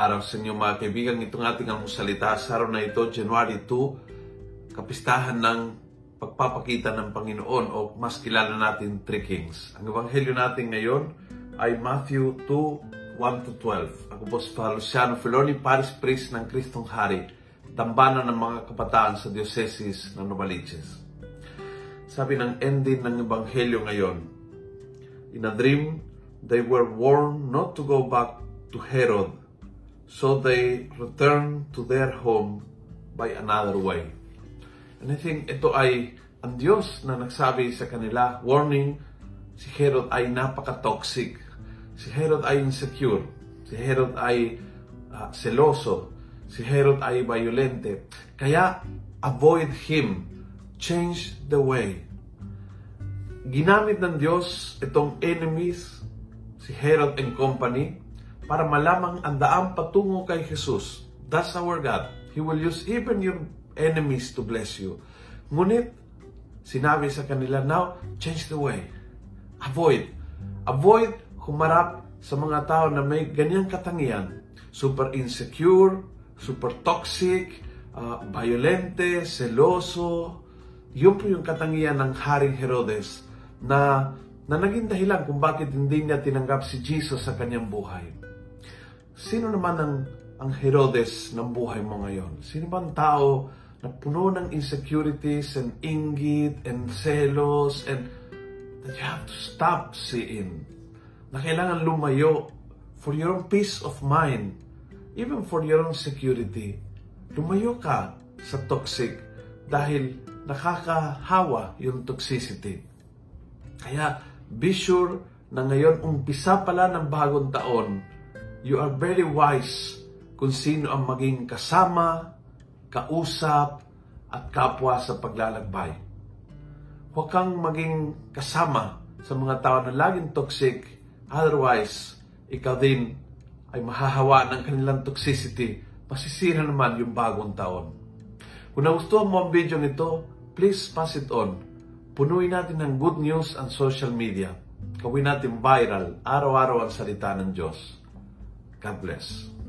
araw sa inyo mga kaibigan. Itong ating almusalita sa araw na ito, January 2, kapistahan ng pagpapakita ng Panginoon o mas kilala natin Three Kings. Ang ebanghelyo natin ngayon ay Matthew 2, 1 to 12. Ako po si Father Luciano Filoni, Paris Priest ng Kristong Hari, tambanan ng mga kabataan sa Diocese ng Novaliches. Sabi ng ending ng ebanghelyo ngayon, In a dream, they were warned not to go back to Herod, so they returned to their home by another way. And I think ito ay ang Diyos na nagsabi sa kanila, warning, si Herod ay napaka-toxic. Si Herod ay insecure. Si Herod ay uh, seloso. Si Herod ay violente. Kaya, avoid him. Change the way. Ginamit ng Diyos itong enemies, si Herod and company, para malamang ang daang patungo kay Jesus. That's our God. He will use even your enemies to bless you. Ngunit, sinabi sa kanila, now, change the way. Avoid. Avoid humarap sa mga tao na may ganyang katangian. Super insecure, super toxic, uh, violente, seloso. Yun po yung katangian ng Haring Herodes na, na naging dahilan kung bakit hindi niya tinanggap si Jesus sa kanyang buhay. Sino naman ang, ang Herodes ng buhay mo ngayon? Sino ba ang tao na puno ng insecurities and inggit and selos and that you have to stop seeing? Na kailangan lumayo for your own peace of mind, even for your own security. Lumayo ka sa toxic dahil nakakahawa yung toxicity. Kaya be sure na ngayon umpisa pala ng bagong taon, you are very wise kung sino ang maging kasama, kausap, at kapwa sa paglalakbay. Huwag kang maging kasama sa mga tao na laging toxic, otherwise, ikaw din ay mahahawa ng kanilang toxicity, masisira naman yung bagong taon. Kung nagustuhan mo ang video nito, please pass it on. Punuin natin ng good news ang social media. Gawin natin viral, araw-araw ang salita ng Diyos. God bless.